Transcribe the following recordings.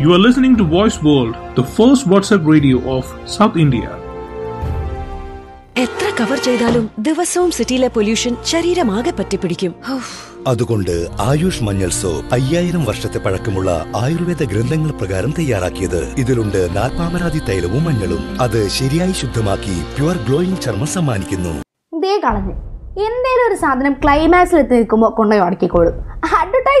You are listening to Voice World, the first WhatsApp radio of South India. എത്ര cover ചെയ്താലും ദിവസവും സിറ്റിയിലെ pollution ശരീരമാകെ പറ്റിപ്പിടിക്കും. അതുകൊണ്ട് ആയുഷ് മഞ്ഞൾ സോപ്പ് അയ്യായിരം വർഷത്തെ പഴക്കമുള്ള ആയുർവേദ ഗ്രന്ഥങ്ങൾ പ്രകാരം തയ്യാറാക്കിയത്. ഇതിലുണ്ട് നാൽപ്പാമരാതി തൈലവും മഞ്ഞളും. അത് ശരിയായി ശുദ്ധമാക്കി പ്യുവർ ഗ്ലോയിങ് ചർമ്മം സമ്മാനിക്കുന്നു. കളഞ്ഞ്. എന്തേലും ഒരു സാധനം ക്ലൈമാക്സിൽ എത്തി നിൽക്കുമ്പോൾ കൊണ്ടുപോയി ഉടക്കിക്കോളും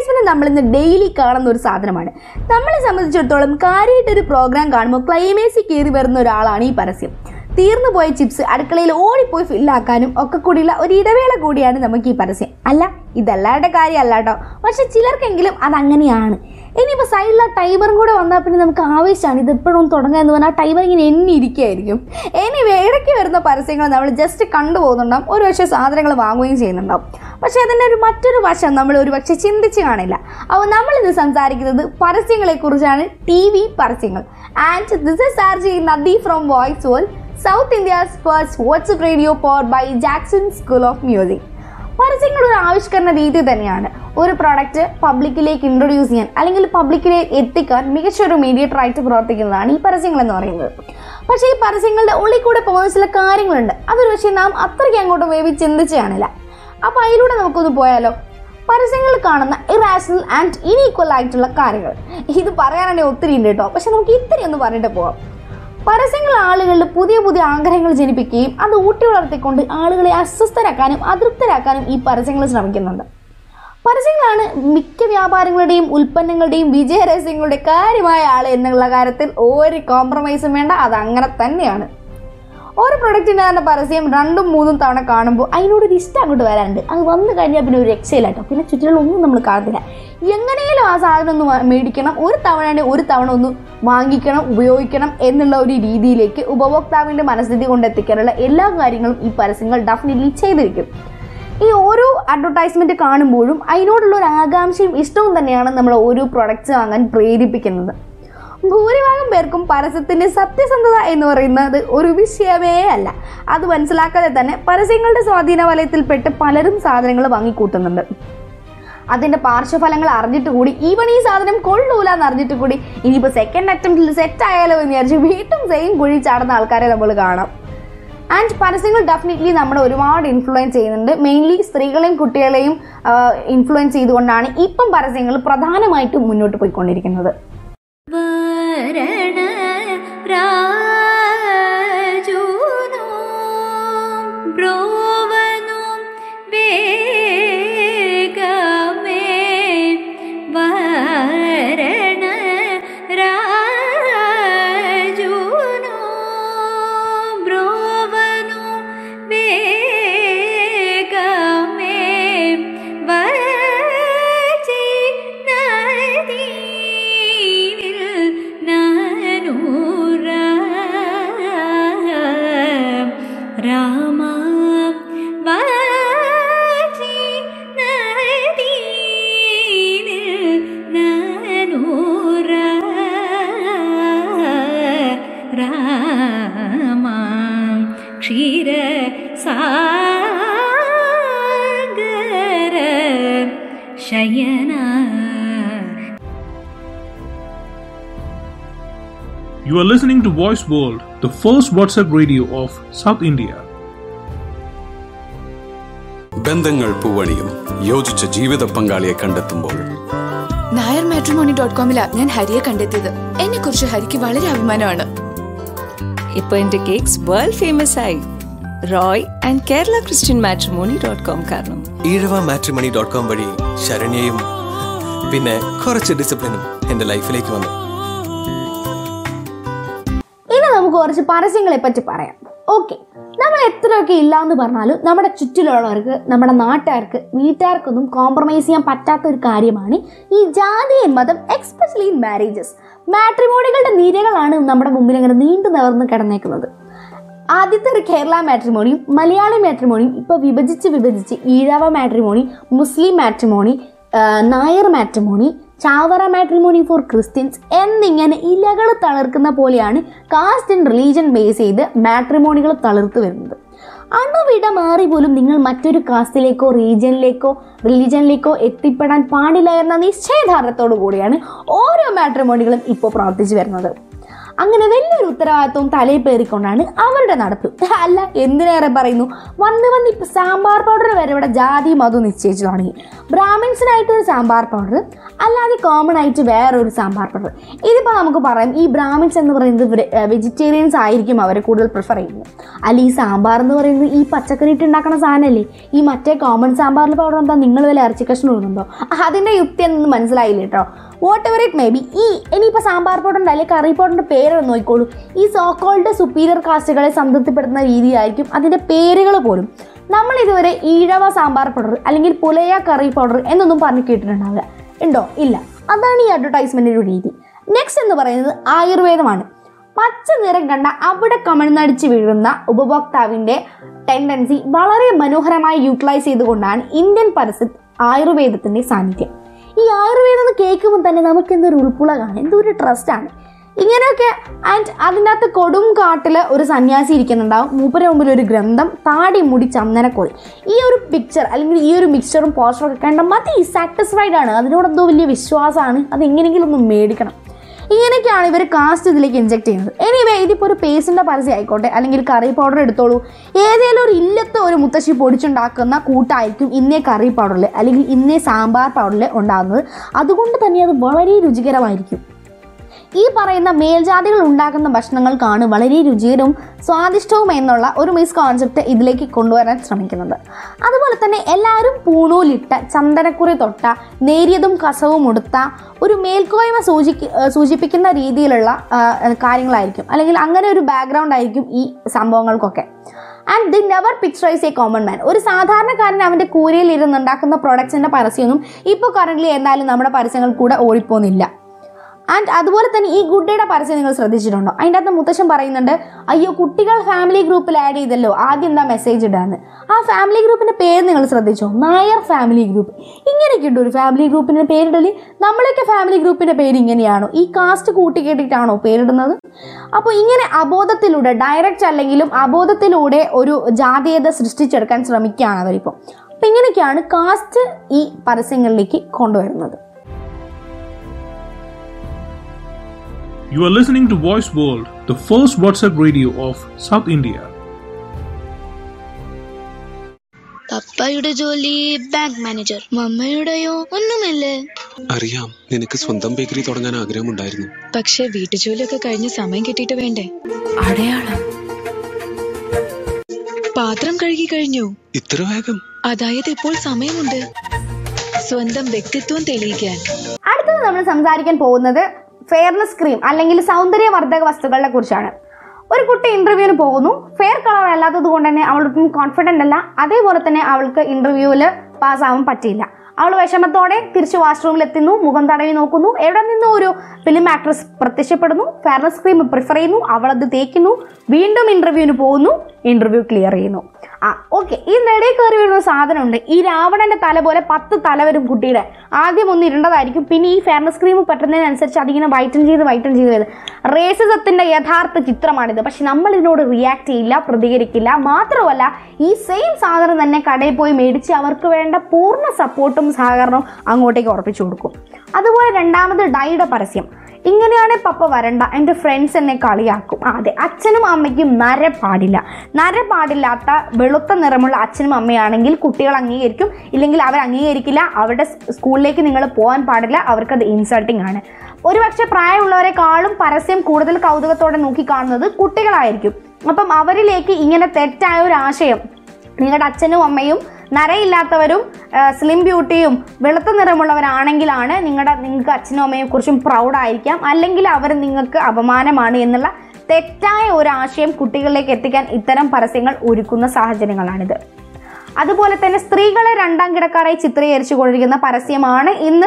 അഡ്വർടൈസ്മെന്റ് നമ്മൾ ഇന്ന് ഡെയിലി കാണുന്ന ഒരു സാധനമാണ്. നമ്മളെ സംബന്ധിച്ചിടത്തോളം കാര്യമായിട്ട് ഒരു പ്രോഗ്രാം കാണുമ്പോൾ ക്ലൈമേസി കയറി വരുന്ന ഒരാളാണ് ഈ പരസ്യം. തീർന്നു പോയ ചിപ്സ് അടുക്കളയിൽ ഓടിപ്പോയി ഫില്ലാക്കാനും ഒക്കെ കൂടിയുള്ള ഒരു ഇടവേള കൂടിയാണ് നമുക്ക് ഈ പരസ്യം. അല്ല ഇതല്ലാരുടെ കാര്യമല്ല കേട്ടോ. പക്ഷെ ചിലർക്കെങ്കിലും അതങ്ങനെയാണ്. ഇനിയിപ്പോൾ സൈഡിൽ ആ ടൈമറും കൂടെ വന്നാൽ പിന്നെ നമുക്ക് ആവേശമാണ് ഇത് എപ്പോഴും തുടങ്ങുക എന്ന് പറഞ്ഞാൽ ടൈബർ ഇങ്ങനെ എണ്ണി ഇരിക്കുകയായിരിക്കും ഇനി ഇടയ്ക്ക് വരുന്ന പരസ്യങ്ങൾ നമ്മൾ ജസ്റ്റ് കണ്ടുപോകുന്നുണ്ടാവും ഒരു പക്ഷേ സാധനങ്ങൾ വാങ്ങുകയും ചെയ്യുന്നുണ്ടാവും. പക്ഷേ അതിന്റെ ഒരു മറ്റൊരു വശം നമ്മൾ ഒരു പക്ഷേ ചിന്തിച്ച് കാണില്ല. അപ്പോൾ നമ്മളിന്ന് സംസാരിക്കുന്നത് പരസ്യങ്ങളെക്കുറിച്ചാണ് ടി വി പരസ്യങ്ങൾ. And this is R J Nadi from Voice World South India's first WhatsApp radio powered by Jackson school of music പരസ്യങ്ങൾ ഒരു ആവിഷ്കരണ രീതി തന്നെയാണ്. ഒരു പ്രൊഡക്റ്റ് പബ്ലിക്കിലേക്ക് ഇൻട്രൊഡ്യൂസ് ചെയ്യാൻ അല്ലെങ്കിൽ പബ്ലിക്കിലേക്ക് എത്തിക്കാൻ മികച്ചൊരു മീഡിയേറ്റർ ആയിട്ട് പ്രവർത്തിക്കുന്നതാണ് ഈ പരസ്യങ്ങൾ എന്ന് പറയുന്നത്. പക്ഷേ ഈ പരസ്യങ്ങളുടെ ഉള്ളിൽ കൂടെ പോകുന്ന ചില കാര്യങ്ങളുണ്ട്. അതൊരു പക്ഷേ നാം അത്രയ്ക്ക് അങ്ങോട്ട് വേവി ചിന്തിച്ച് കാണില്ല. അപ്പോൾ അതിലൂടെ നമുക്കൊന്ന് പോയാലോ? പരസ്യങ്ങളിൽ കാണുന്ന ഇറാഷണൽ ആൻഡ് ഇനീക്വൽ ആയിട്ടുള്ള കാര്യങ്ങൾ. ഇത് പറയാനാണെങ്കിൽ ഒത്തിരി ഉണ്ട് കേട്ടോ. പക്ഷെ നമുക്ക് ഇത്തിരി ഒന്ന് പറഞ്ഞിട്ട് പോവാം. പരസ്യങ്ങൾ ആളുകളിൽ പുതിയ പുതിയ ആഗ്രഹങ്ങൾ ജനിപ്പിക്കുകയും അത് ഊട്ടി വളർത്തിക്കൊണ്ട് ആളുകളെ അസ്വസ്ഥരാക്കാനും അതൃപ്തരാക്കാനും ഈ പരസ്യങ്ങൾ ശ്രമിക്കുന്നുണ്ട്. പരസ്യങ്ങളാണ് മിക്ക വ്യാപാരങ്ങളുടെയും ഉൽപ്പന്നങ്ങളുടെയും വിജയരഹസ്യങ്ങളുടെ കാര്യമായ ആൾ എന്നുള്ള കാര്യത്തിൽ ഒരു കോംപ്രമൈസും വേണ്ട. അത് അങ്ങനെ തന്നെയാണ്. ഓരോ പ്രൊഡക്റ്റിന്റെ തന്നെ പരസ്യം രണ്ടും മൂന്നും തവണ കാണുമ്പോൾ അതിനോടൊരു ഇഷ്ടം അങ്ങോട്ട് വരാനുണ്ട് അത് വന്നു കഴിഞ്ഞാൽ പിന്നെ ഒരു രക്ഷയില്ല പിന്നെ ചുറ്റിലൊന്നും നമ്മൾ കാണത്തില്ല. എങ്ങനെയും ആ സാധനം ഒന്ന് മേടിക്കണം. ഒരു തവണ ഒരു തവണ ഒന്ന് വാങ്ങിക്കണം ഉപയോഗിക്കണം എന്നുള്ള ഒരു രീതിയിലേക്ക് ഉപഭോക്താവിന്റെ മനസ്ഥിതി കൊണ്ടെത്തിക്കാനുള്ള എല്ലാ കാര്യങ്ങളും ഈ പരസ്യങ്ങൾ ഡെഫിനറ്റ്ലി ചെയ്തിരിക്കും. ഈ ഓരോ അഡ്വർടൈസ്മെന്റ് കാണുമ്പോഴും അതിനോടുള്ള ഒരു ആകാംക്ഷയും ഇഷ്ടവും തന്നെയാണ് നമ്മൾ ഓരോ പ്രൊഡക്റ്റ്സ് വാങ്ങാൻ പ്രേരിപ്പിക്കുന്നത്. ഭൂരിഭാഗം പേർക്കും പരസ്യത്തിന്റെ സത്യസന്ധത എന്ന് പറയുന്നത് ഒരു വിഷയമേ അല്ല. അത് മനസ്സിലാക്കാതെ തന്നെ പരസ്യങ്ങളുടെ സ്വാധീന വലയത്തിൽപ്പെട്ട് പലരും സാധനങ്ങൾ വാങ്ങിക്കൂട്ടുന്നുണ്ട്. അതിന്റെ പാർശ്വഫലങ്ങൾ അറിഞ്ഞിട്ട് കൂടി ഈവൺ ഈ സാധനം കൊള്ളൂല എന്ന് അറിഞ്ഞിട്ട് കൂടി ഇനിയിപ്പോൾ സെക്കൻഡ് അറ്റംപ്റ്റിൽ സെറ്റ് ആയാലോ എന്ന് വിചാരിച്ച് വീട്ടും സെയിം കുഴി ചാടുന്ന ആൾക്കാരെ നമ്മൾ കാണാം. ആൻഡ് പരസ്യങ്ങൾ ഡെഫിനറ്റ്ലി നമ്മളെ ഒരുപാട് ഇൻഫ്ലുവൻസ് ചെയ്യുന്നുണ്ട്. മെയിൻലി സ്ത്രീകളെയും കുട്ടികളെയും ഇൻഫ്ലുവൻസ് ചെയ്തുകൊണ്ടാണ് ഇപ്പം പരസ്യങ്ങൾ പ്രധാനമായിട്ടും മുന്നോട്ട് പോയിക്കൊണ്ടിരിക്കുന്നത്. ക്ഷീര സാഗര ശയന. You are listening to Voice World, the first WhatsApp radio of South India. ബന്ധങ്ങൾ പൂവണിയും യോജിച്ച ജീവിത പങ്കാളിയെ കണ്ടെത്തുമ്പോൾ. നായർ മാട്രിമോണി ഡോട്ട് കോമിലാ ഞാൻ ഹരിയെ കണ്ടെത്തിയത്. എന്നെ കുറിച്ച് ഹരിക്ക് വളരെ അഭിമാനമാണ്. ഇപ്പൊ എന്റെ കേക്ക്സ് വേൾഡ് ഫേമസ് ആയി. Roy and Kerala Christian matrimony dot com കാരണം. ഈഴവ മാട്രിമണി ഡോട്ട് കോം വഴി ശരണ്യയും പിന്നെ കുറച്ച് ഡിസിപ്ലിനും എന്റെ ലൈഫിലേക്ക് വന്നു. ഇനി നമുക്ക് കുറച്ച് പരസ്യങ്ങളെ പറ്റി പറയാം. ഓക്കെ നമ്മൾ എത്രയൊക്കെ ഇല്ല എന്ന് പറഞ്ഞാലും നമ്മുടെ ചുറ്റിലുള്ളവർക്ക് നമ്മുടെ നാട്ടുകാർക്ക് വീട്ടുകാർക്കൊന്നും കോംപ്രമൈസ് ചെയ്യാൻ പറ്റാത്ത ഒരു കാര്യമാണ് ഈ ജാതി മതം എക്സ്പെഷ്യലി ഇൻ മാരേജസ് മാട്രിമോണികളുടെ നിരകളാണ് നമ്മുടെ മുമ്പിൽ അങ്ങനെ നീണ്ടു നിവർന്ന് കിടന്നേക്കുന്നത്. ആദ്യത്തെ ഒരു കേരള മാട്രിമോണിയും മലയാളി മാട്രിമോണിയും ഇപ്പോൾ വിഭജിച്ച് വിഭജിച്ച് Ezhava matrimony Muslim matrimony Nair matrimony Chavara matrimony for Christians എന്നിങ്ങനെ ഇലകൾ തളർക്കുന്ന പോലെയാണ് കാസ്റ്റ് ആൻഡ് റിലീജൻ ബേസ് ചെയ്ത് മാട്രിമോണികൾ തളർത്ത് വരുന്നത്. അണുവിട മാറി പോലും നിങ്ങൾ മറ്റൊരു കാസ്റ്റിലേക്കോ റീജിയനിലേക്കോ റിലീജിയനിലേക്കോ എത്തിപ്പെടാൻ പാടില്ല എന്ന നിശ്ചയദാർഢ്യത്തോടു കൂടിയാണ് ഓരോ മാട്രിമോണികളും ഇപ്പോൾ പ്രവർത്തിച്ചു വരുന്നത്. അങ്ങനെ വലിയൊരു ഉത്തരവാദിത്വവും തലയിൽ പേറിക്കൊണ്ടാണ് അവരുടെ നടപ്പ്. അല്ല എന്തിനേറെ പറയുന്നു? വന്ന് വന്ന് ഇപ്പൊ സാമ്പാർ പൗഡർ വരെ ഇവിടെ ജാതി മതം നിശ്ചയിച്ചു തുടങ്ങി. ബ്രാഹ്മിൻസിനായിട്ട് ഒരു സാമ്പാർ പൗഡർ അല്ലാതെ കോമൺ ആയിട്ട് വേറൊരു സാമ്പാർ പൗഡർ ഇതിപ്പോൾ നമുക്ക് പറയാം ഈ ബ്രാഹ്മിൻസ് എന്ന് പറയുന്നത് വെജിറ്റേറിയൻസ് ആയിരിക്കും അവർ കൂടുതൽ പ്രിഫർ ചെയ്യുന്നത്. അല്ല ഈ സാമ്പാർ എന്ന് പറയുന്നത് ഈ പച്ചക്കറി ഇട്ട് ഉണ്ടാക്കുന്ന സാധനമല്ലേ ഈ മറ്റേ കോമൺ സാമ്പാറിൽ പൗഡർ എന്താ നിങ്ങൾ വല്ല ഇറച്ചി കഷ്ണം ഇടുന്നുണ്ടോ? അതിന്റെ യുക്തി എന്നൊന്നും മനസ്സിലായില്ല കേട്ടോ. Whatever it may be ഈ ഇനിയിപ്പോൾ സാമ്പാർ പൗഡറിന്റെ അല്ലെങ്കിൽ കറി പൗഡറിന്റെ പേര് നോക്കിക്കോളൂ. ഈ സോക്കോൾഡ് സുപ്പീരിയർ കാസ്റ്റുകളെ സംതൃപ്തിപ്പെടുത്തുന്ന രീതിയായിരിക്കും അതിന്റെ പേരുകൾ പോലും. നമ്മൾ ഇതുവരെ ഈഴവ സാമ്പാർ പൗഡർ അല്ലെങ്കിൽ പുലയ കറി പൗഡർ എന്നൊന്നും പറഞ്ഞു കേട്ടിട്ടുണ്ടാവുക ഉണ്ടോ? ഇല്ല. അതാണ് ഈ അഡ്വർടൈസ്മെന്റിന്റെ ഒരു രീതി. നെക്സ്റ്റ് എന്ന് പറയുന്നത് ആയുർവേദമാണ്. പച്ച നിറം കണ്ട അവിടെ കമഴ്ന്നടിച്ച് വീഴുന്ന ഉപഭോക്താവിന്റെ ടെൻഡൻസി വളരെ മനോഹരമായി യൂട്ടിലൈസ് ചെയ്തുകൊണ്ടാണ് ഇന്ത്യൻ പരസ്യം ആയുർവേദത്തിന്റെ സാന്നിധ്യം. ഈ ആയുർവേദം എന്ന് കേൾക്കുമ്പോൾ തന്നെ നമുക്ക് എന്തൊരു ഉൾപ്പുള കാണാം എന്തൊരു ട്രസ്റ്റാണ് ഇങ്ങനെയൊക്കെ ആൻഡ് അതിന്റെ അകത്ത് കൊടും കാട്ടിൽ ഒരു സന്യാസി ഇരിക്കുന്നുണ്ടാവും. മൂപ്പര മുമ്പിൽ ഒരു ഗ്രന്ഥം താടി മുടി ചന്ദനക്കോഴി. ഈ ഒരു പിക്ചർ അല്ലെങ്കിൽ ഈ ഒരു മിക്സറും പോസ്റ്ററും ഒക്കെ കണ്ട മതി സാറ്റിസ്ഫൈഡ് ആണ്. അതിനോട് എന്തോ വലിയ വിശ്വാസമാണ്. അത് എങ്ങനെയെങ്കിലും ഒന്ന് മേടിക്കണം. ഇങ്ങനെയൊക്കെയാണ് ഇവർ കാസ്റ്റ് ഇതിലേക്ക് ഇഞ്ചെക്ട് ചെയ്യുന്നത്. എനിവേ ഇതിപ്പോൾ ഒരു പേസ്റ്റിന്റെ പരസ്യം ആയിക്കോട്ടെ അല്ലെങ്കിൽ കറി പൗഡർ എടുത്തോളൂ. ഏതെങ്കിലും ഒരു ഇല്ലത്തെ ഒരു മുത്തശ്ശി പൊടിച്ചുണ്ടാക്കുന്ന കൂട്ടായിരിക്കും ഇന്നേ കറി പൗഡറിൽ അല്ലെങ്കിൽ ഇന്നേ സാമ്പാർ പൗഡറിൽ ഉണ്ടാകുന്നത്. അതുകൊണ്ട് തന്നെ അത് വളരെ രുചികരമായിരിക്കും. ഈ പറയുന്ന മേൽജാതികൾ ഉണ്ടാക്കുന്ന ഭക്ഷണങ്ങൾക്കാണ് വളരെ രുചികരവും സ്വാദിഷ്ടവും എന്നുള്ള ഒരു മിസ് കോൺസെപ്റ്റ് ഇതിലേക്ക് കൊണ്ടുവരാൻ ശ്രമിക്കുന്നത്. അതുപോലെ തന്നെ എല്ലാവരും പൂണൂലിട്ട ചന്ദനക്കുറി തൊട്ട നേരിയതും കസവും ഉടുത്ത ഒരു മേൽക്കോയ്മ സൂചിക്ക് സൂചിപ്പിക്കുന്ന രീതിയിലുള്ള കാര്യങ്ങളായിരിക്കും. അല്ലെങ്കിൽ അങ്ങനെ ഒരു ബാക്ക്ഗ്രൗണ്ട് ആയിരിക്കും ഈ സംഭവങ്ങൾക്കൊക്കെ. And they never picturise a common man ഒരു സാധാരണക്കാരൻ അവന്റെ കൂരയിൽ ഇരുന്നുണ്ടാക്കുന്ന പ്രൊഡക്ട്സിന്റെ പരസ്യമൊന്നും ഇപ്പോൾ കറന്റ്ലി എന്തായാലും നമ്മുടെ പരസ്യങ്ങൾ കൂടെ ഓടിപ്പോകുന്നില്ല. ആൻഡ് അതുപോലെ തന്നെ ഈ ഗുഡ് ഡേയുടെ പരസ്യം നിങ്ങൾ ശ്രദ്ധിച്ചിട്ടുണ്ടോ? അതിന്റെ അകത്ത് മുത്തശ്ശൻ പറയുന്നുണ്ട് അയ്യോ കുട്ടികൾ ഫാമിലി ഗ്രൂപ്പിൽ ആഡ് ചെയ്തല്ലോ ആദ്യം എന്താ മെസ്സേജ് ഇടാന്ന്? ആ ഫാമിലി ഗ്രൂപ്പിന്റെ പേര് നിങ്ങൾ ശ്രദ്ധിച്ചോ? നായർ ഫാമിലി ഗ്രൂപ്പ് ഇങ്ങനെയൊക്കെ ഉണ്ട് ഒരു ഫാമിലി ഗ്രൂപ്പിന്റെ പേരിടൽ. നമ്മളൊക്കെ ഫാമിലി ഗ്രൂപ്പിന്റെ പേര് ഇങ്ങനെയാണോ? ഈ കാസ്റ്റ് കൂട്ടി കേട്ടിട്ടാണോ പേരിടുന്നത്? അപ്പോൾ ഇങ്ങനെ അബോധത്തിലൂടെ ഡയറക്റ്റ് അല്ലെങ്കിലും അബോധത്തിലൂടെ ഒരു ജാതീയത സൃഷ്ടിച്ചെടുക്കാൻ ശ്രമിക്കുകയാണ് അവരിപ്പോൾ. അപ്പം ഇങ്ങനെയൊക്കെയാണ് കാസ്റ്റ് ഈ പരസ്യങ്ങളിലേക്ക് കൊണ്ടുവരുന്നത്. You are listening to Voice World, the first WhatsApp radio of South India. പപ്പയുടെ ജോലി ബാങ്ക് മാനേജർ മമ്മയുടെയോ ഒന്നുമില്ലേ. അറിയാം നിനക്ക് സ്വന്തം ബേക്കറി തുടങ്ങാൻ ആഗ്രഹമുണ്ടായിരുന്നു. പക്ഷെ വീട്ടുജോലിയൊക്കെ കഴിഞ്ഞ് സമയം കിട്ടിയിട്ട് വേണ്ടേ? അടയാളം. പാത്രം കഴുകി കഴിഞ്ഞു. ഇത്ര വേഗം? അതായത് ഇപ്പോൾ സമയമുണ്ട്. സ്വന്തം വ്യക്തിത്വം തെളിയിക്കാൻ. അടുത്തത് നമ്മൾ സംസാരിക്കാൻ പോകുന്നത് ഫെയർനെസ് ക്രീം അല്ലെങ്കിൽ സൗന്ദര്യവർദ്ധക വസ്തുക്കളെ കുറിച്ചാണ്. ഒരു കുട്ടി ഇന്റർവ്യൂവിന് പോകുന്നു. ഫെയർ കളർ അല്ലാത്തത് കൊണ്ട് തന്നെ അവൾക്കും കോൺഫിഡന്റ് അല്ല. അതേപോലെ തന്നെ അവൾക്ക് ഇന്റർവ്യൂവിൽ പാസ്സാവാൻ പറ്റിയില്ല. അവൾ വിഷമത്തോടെ തിരിച്ച് വാഷ്റൂമിൽ എത്തുന്നു. മുഖം തടവി നോക്കുന്നു. എവിടെ നിന്നും ഒരു ഫിലിം ആക്ട്രസ് പ്രത്യക്ഷപ്പെടുന്നു. ഫെയർനെസ് ക്രീം പ്രിഫർ ചെയ്യുന്നു. അവളത് തേക്കുന്നു. വീണ്ടും ഇന്റർവ്യൂവിന് പോകുന്നു. ഇന്റർവ്യൂ ക്ലിയർ ചെയ്യുന്നു. ആ ഓക്കെ ഈ നെടയിൽ കയറി വീഴുന്ന സാധനമുണ്ട്. ഈ രാവണന്റെ തല പോലെ പത്ത് തല വരും കുട്ടിയുടെ. ആദ്യം ഒന്ന് ഇരുണ്ടതായിരിക്കും പിന്നെ ഈ ഫെയർനെസ് ക്രീം പറ്റുന്നതിനനുസരിച്ച് അതിങ്ങനെ വൈറ്റൻ ചെയ്ത് വൈറ്റൻ ചെയ്ത് വരുന്നത്. റേസിസത്തിന്റെ യഥാർത്ഥ ചിത്രമാണിത്. പക്ഷെ നമ്മൾ ഇതിനോട് റിയാക്ട് ചെയ്യില്ല പ്രതികരിക്കില്ല. മാത്രമല്ല ഈ സെയിം സാധനം തന്നെ കടയിൽ പോയി മേടിച്ച് അവർക്ക് വേണ്ട പൂർണ സപ്പോർട്ടും സഹകരണവും അങ്ങോട്ടേക്ക് ഉറപ്പിച്ചു കൊടുക്കും. അതുപോലെ രണ്ടാമത് ഡൈയുടെ പരസ്യം. ഇങ്ങനെയാണ് പപ്പ വരണ്ട എന്റെ ഫ്രണ്ട്സ് എന്നെ കളിയാക്കും. അതെ അച്ഛനും അമ്മയ്ക്കും നര പാടില്ല നര പാടില്ലാത്ത വെളുത്ത നിറമുള്ള അച്ഛനും അമ്മയാണെങ്കിൽ കുട്ടികൾ അംഗീകരിക്കും. ഇല്ലെങ്കിൽ അവർ അംഗീകരിക്കില്ല. അവരുടെ സ്കൂളിലേക്ക് നിങ്ങൾ പോകാൻ പാടില്ല. അവർക്കത് ഇൻസൾട്ടിങ് ആണ്. ഒരുപക്ഷെ പ്രായമുള്ളവരെക്കാളും പരസ്യം കൂടുതൽ കൗതുകത്തോടെ നോക്കിക്കാണുന്നത് കുട്ടികളായിരിക്കും. അപ്പം അവരിലേക്ക് ഇങ്ങനെ തെറ്റായ ഒരു ആശയം നിങ്ങളുടെ അച്ഛനും അമ്മയും നരയില്ലാത്തവരും സ്ലിം ബ്യൂട്ടിയും വെളുത്ത നിറമുള്ളവരാണെങ്കിലാണ് നിങ്ങളുടെ നിങ്ങൾക്ക് അച്ഛനും അമ്മയെ കുറിച്ചും പ്രൗഡായിരിക്കാം അല്ലെങ്കിൽ അവർ നിങ്ങൾക്ക് അപമാനമാണ് എന്നുള്ള തെറ്റായ ഒരു ആശയം കുട്ടികളിലേക്ക് എത്തിക്കാൻ ഇത്തരം പരസ്യങ്ങൾ ഒരുക്കുന്ന സാഹചര്യങ്ങളാണിത്. അതുപോലെ തന്നെ സ്ത്രീകളെ രണ്ടാം കിടക്കാറായി ചിത്രീകരിച്ചു കൊണ്ടിരിക്കുന്ന പരസ്യമാണ് ഇന്ന്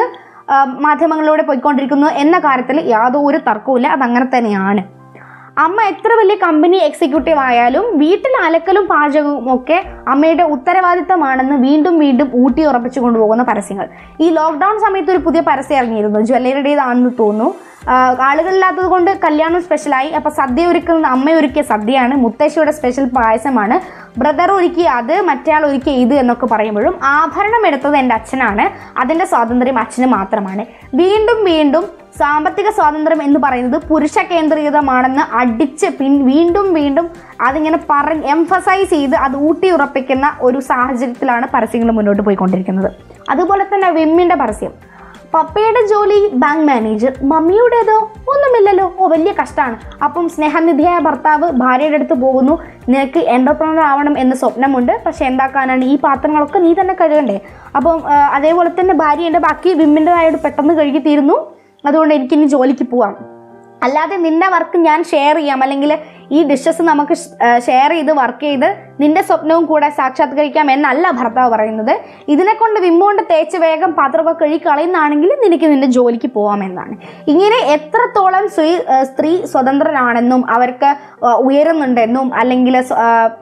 മാധ്യമങ്ങളിലൂടെ പോയിക്കൊണ്ടിരിക്കുന്നത് എന്ന കാര്യത്തിൽ യാതൊരു തർക്കവുമില്ല. അതങ്ങനെ തന്നെയാണ്. അമ്മ എത്ര വലിയ കമ്പനി എക്സിക്യൂട്ടീവ് ആയാലും വീട്ടിൽ അലക്കലും പാചകവും ഒക്കെ അമ്മയുടെ ഉത്തരവാദിത്തമാണെന്ന് വീണ്ടും വീണ്ടും ഊട്ടി ഉറപ്പിച്ചു കൊണ്ടുപോകുന്ന പരസ്യങ്ങൾ. ഈ ലോക്ക്ഡൗൺ സമയത്ത് ഒരു പുതിയ പരസ്യം ഇറങ്ങിയിരുന്നു. ജ്വല്ലറിയുടേതാണെന്ന് തോന്നുന്നു. ആളുകളില്ലാത്തത് കൊണ്ട് കല്യാണം സ്പെഷ്യലായി അപ്പോൾ സദ്യ ഒരുക്കുന്നത് അമ്മ ഒരുക്കിയ സദ്യയാണ്. മുത്തശ്ശിയുടെ സ്പെഷ്യൽ പായസമാണ്. ബ്രദർ ഒരുക്കിയ അത് മറ്റേയാൾ ഒരുക്കിയ ഇത് എന്നൊക്കെ പറയുമ്പോഴും ആഭരണം എടുത്തത് എന്റെ അച്ഛനാണ്. അതിന്റെ സ്വാതന്ത്ര്യം അച്ഛന് മാത്രമാണ്. വീണ്ടും വീണ്ടും സാമ്പത്തിക സ്വാതന്ത്ര്യം എന്ന് പറയുന്നത് പുരുഷ കേന്ദ്രീകൃതമാണെന്ന് അടിച്ച് പിൻ വീണ്ടും വീണ്ടും അതിങ്ങനെ പറഞ്ഞ് എംഫസൈസ് ചെയ്ത് അത് ഊട്ടി ഉറപ്പിക്കുന്ന ഒരു സാഹചര്യത്തിലാണ് പരസ്യങ്ങൾ മുന്നോട്ട് പോയിക്കൊണ്ടിരിക്കുന്നത്. അതുപോലെ തന്നെ വിമ്മിന്റെ പരസ്യം. പപ്പയുടെ ജോലി ബാങ്ക് മാനേജർ മമ്മിയുടേതോ ഒന്നുമില്ലല്ലോ. ഓ വലിയ കഷ്ടമാണ് അപ്പം സ്നേഹനിധിയായ ഭർത്താവ് ഭാര്യയുടെ അടുത്ത് പോകുന്നു. നിനക്ക് എന്റർപ്രണർ ആവണം എന്ന സ്വപ്നമുണ്ട്. പക്ഷെ എന്താക്കാനാണ്? ഈ പാത്രങ്ങളൊക്കെ നീ തന്നെ കഴുകണ്ടേ. അപ്പം അതേപോലെ തന്നെ ഭാര്യയുടെ ബാക്കി വിമ്മിന്റെതായിട്ട് പെട്ടെന്ന് കഴുകി തീരുന്നു അതുകൊണ്ട് എനിക്കിനി ജോലിക്ക് പോവാം. അല്ലാതെ നിന്റെ വർക്ക് ഞാൻ ഷെയർ ചെയ്യാം. അല്ലെങ്കിൽ ഈ ഡിഷസ് നമുക്ക് ഷെയർ ചെയ്ത് വർക്ക് ചെയ്ത് നിന്റെ സ്വപ്നവും കൂടെ സാക്ഷാത്കരിക്കാം എന്നല്ല ഭർത്താവ് പറയുന്നത്. ഇതിനെ കൊണ്ട് വിമ്മുകൊണ്ട് തേച്ച് വേഗം പാത്രമൊക്കെ കഴുകി നിനക്ക് നിന്റെ ജോലിക്ക് പോകാമെന്നാണ് ഇങ്ങനെ എത്രത്തോളം സ്ത്രീ സ്ത്രീ സ്വതന്ത്രനാണെന്നും അവർക്ക് ഉയരുന്നുണ്ടെന്നും അല്ലെങ്കിൽ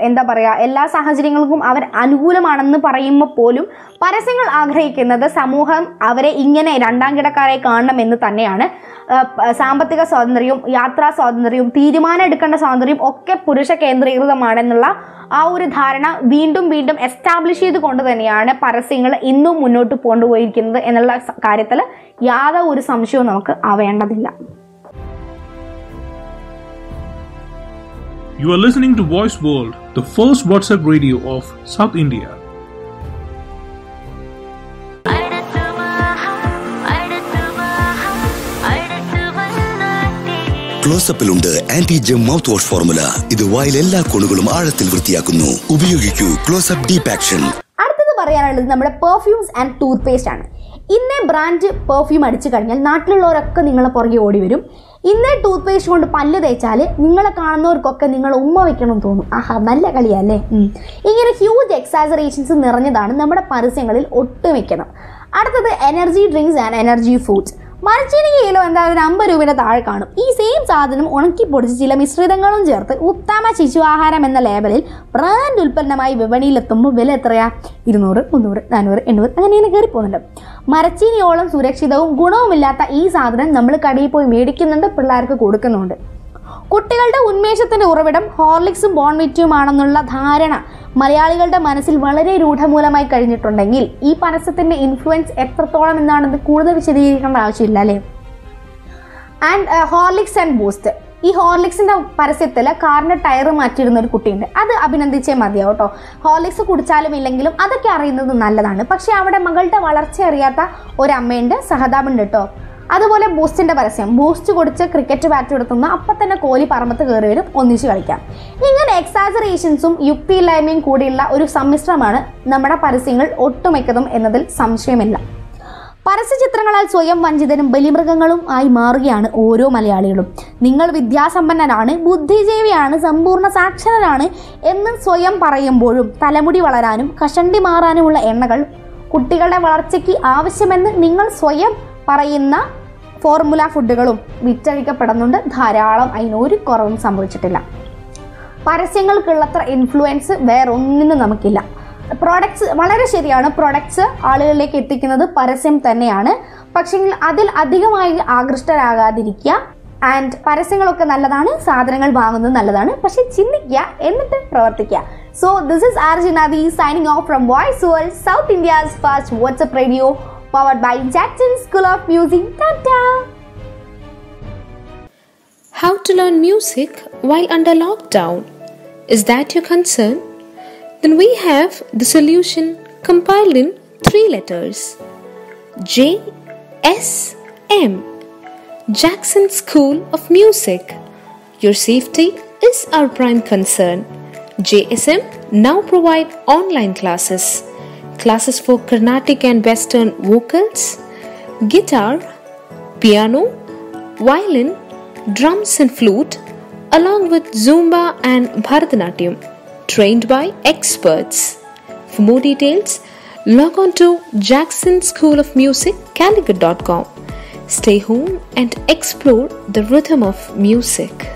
എന്താ പറയുക എല്ലാ സാഹചര്യങ്ങൾക്കും അവർ അനുകൂലമാണെന്ന് പറയുമ്പോൾ പോലും പരസ്യങ്ങൾ ആഗ്രഹിക്കുന്നത് സമൂഹം അവരെ ഇങ്ങനെ രണ്ടാം കിടക്കാരെ കാണണം എന്ന് തന്നെയാണ്. സാമ്പത്തിക സ്വാതന്ത്ര്യവും യാത്രാ സ്വാതന്ത്ര്യവും തീരുമാനം എടുക്കേണ്ട സ്വാതന്ത്ര്യം ഒക്കെ പുരുഷ കേന്ദ്രീകൃതമാണെന്നുള്ള ആ ഒരു ധാരണ വീണ്ടും വീണ്ടും എസ്റ്റാബ്ലിഷ് ചെയ്തുകൊണ്ട് തന്നെയാണ് പരസ്യങ്ങൾ ഇന്നും മുന്നോട്ട് കൊണ്ടുപോയിരിക്കുന്നത് എന്നുള്ള കാര്യത്തിൽ യാതൊരു ഒരു സംശയവും നമുക്ക് ആവേണ്ടതില്ല You are listening to Voice World, the first WhatsApp radio of South India. ക്ലോസപ്പിലുണ്ട് anti germ mouth wash formula ഇത് വായിൽ എല്ലാ കോണുകളും ആഴത്തിൽ വൃത്തിയാക്കുന്നു. ഉപയോഗിക്കൂ ക്ലോസപ്പ് ഡീപ് ആക്ഷൻ അടുത്തത് പറയാനുള്ളത് നമ്മുടെ പെർഫ്യൂംസ് ആൻഡ് ടൂത്ത് പേസ്റ്റ് ആണ്. ഇന്നേ ബ്രാൻഡ് പെർഫ്യൂം അടിച്ചു കഴിഞ്ഞാൽ നാട്ടിലുള്ളവരൊക്കെ നിങ്ങളെ പുറകെ ഓടി വരും. ഇന്നേ ടൂത്ത് പേസ്റ്റ് കൊണ്ട് പല്ല് തേച്ചാൽ നിങ്ങളെ കാണുന്നവർക്കൊക്കെ നിങ്ങൾ ഉമ്മ വെക്കണം തോന്നും. ആഹാ നല്ല കളിയല്ലേ? ഇങ്ങനെ ഹ്യൂജ് എക്സാസറേഷൻസ് നിറഞ്ഞതാണ് നമ്മുടെ പരസ്യങ്ങളിൽ ഒട്ടുമിക്കണം. അടുത്തത് energy drinks and energy foods മരച്ചീനി കിലോ എന്തായാലും ഒരു അമ്പത് രൂപയുടെ താഴെ കാണും. ഈ സെയിം സാധനം ഉണക്കി പൊടിച്ച് ചില മിശ്രിതങ്ങളും ചേർത്ത് ഉത്തമ ശിശു ആഹാരം എന്ന ലേബലിൽ ബ്രാൻഡ് ഉൽപ്പന്നമായി വിപണിയിലെത്തുമ്പോൾ വില എത്രയാ? ഇരുന്നൂറ് മുന്നൂറ് നാനൂറ് എണ്ണൂറ് അങ്ങനെ ഇങ്ങനെ കയറി പോകുന്നുണ്ട് മരച്ചീനിയോളം സുരക്ഷിതവും ഗുണവുമില്ലാത്ത ഈ സാധനം നമ്മൾ കടയിൽ പോയി മേടിക്കുന്നുണ്ട് പിള്ളേർക്ക് കൊടുക്കുന്നുണ്ട്. കുട്ടികളുടെ ഉന്മേഷത്തിന്റെ ഉറവിടം ഹോർലിക്സും ബോൺവിറ്റുമാണെന്നുള്ള ധാരണ മലയാളികളുടെ മനസ്സിൽ വളരെ രൂഢമൂലമായി കഴിഞ്ഞിട്ടുണ്ടെങ്കിൽ ഈ പരസ്യത്തിന്റെ ഇൻഫ്ലുവൻസ് എത്രത്തോളം എന്നാണെന്ന് കൂടുതൽ വിശദീകരിക്കേണ്ട ആവശ്യമില്ല അല്ലേ? ആൻഡ് ഹോർലിക്സ് ആൻഡ് ബൂസ്റ്റ് ഈ ഹോർലിക്സിന്റെ പരസ്യത്തിൽ കാറിന്റെ ടയർ മാറ്റിയിരുന്ന ഒരു കുട്ടിയുണ്ട്. അത് അഭിനന്ദിച്ചേ മതിയാവും കേട്ടോ ഹോർലിക്സ് കുടിച്ചാലും ഇല്ലെങ്കിലും അതൊക്കെ അറിയുന്നത് നല്ലതാണ്. പക്ഷേ അവിടെ മകളുടെ വളർച്ച അറിയാത്ത ഒരു അമ്മയുണ്ട് സഹതാപുണ്ട് കേട്ടോ അതുപോലെ ബൂസ്റ്റിന്റെ പരസ്യം. ബൂസ്റ്റ് കുടിച്ച് ക്രിക്കറ്റ് ബാറ്റ് എടുത്തുന്ന അപ്പം തന്നെ കോലി പറമ്പത്ത് കയറി വരും ഒന്നിച്ച് കളിക്കാം. ഇങ്ങനെ എക്സാജറേഷൻസും യുക്തിയില്ലായ്മയും കൂടിയുള്ള ഒരു സമ്മിശ്രമാണ് നമ്മുടെ പരസ്യങ്ങൾ ഒട്ടുമിക്കതും എന്നതിൽ സംശയമില്ല. പരസ്യചിത്രങ്ങളാൽ സ്വയം വഞ്ചിതരും ബലിമൃഗങ്ങളും ആയി മാറുകയാണ് ഓരോ മലയാളികളും. നിങ്ങൾ വിദ്യാസമ്പന്നനാണ് ബുദ്ധിജീവിയാണ് സമ്പൂർണ സാക്ഷരനാണ് എന്ന് സ്വയം പറയുമ്പോഴും തലമുടി വളരാനും കഷണ്ടി മാറാനുമുള്ള എണ്ണകൾ കുട്ടികളുടെ വളർച്ചയ്ക്ക് ആവശ്യമെന്ന് നിങ്ങൾ സ്വയം പറയുന്ന ഫോർമുല ഫുഡുകളും വിറ്റഴിക്കപ്പെടുന്നുണ്ട്. ധാരാളം അതിനൊരു കുറവും സംഭവിച്ചിട്ടില്ല. പരസ്യങ്ങൾക്കുള്ളത്ര ഇൻഫ്ലുവൻസ് വേറൊന്നിനും നമുക്കില്ല. പ്രോഡക്ട്സ് വളരെ ശരിയാണ്. പ്രോഡക്ട്സ് ആളുകളിലേക്ക് എത്തിക്കുന്നത് പരസ്യം തന്നെയാണ്. പക്ഷേ അതിൽ അധികമായി ആകൃഷ്ടരാകാതിരിക്കുക ആൻഡ് പരസ്യങ്ങളൊക്കെ നല്ലതാണ്. സാധനങ്ങൾ വാങ്ങുന്നത് നല്ലതാണ്. പക്ഷെ ചിന്തിക്കുക എന്നിട്ട് പ്രവർത്തിക്കുക. So this is R ജിനാദി signing off from voice world south India's fast WhatsApp radio powered by Jackson School of Music. Tata! How to learn music while under lockdown? Is that your concern? Then we have the solution compiled in three letters J S M Jackson School of Music. Your safety is our prime concern. JSM now provide online classes Classes for Carnatic and Western vocals, guitar, piano, violin, drums and flute, along with Zumba and Bharatanatyam, trained by experts. For more details, log on to Jackson School of Music, Calicut.com. Stay home and explore the rhythm of music.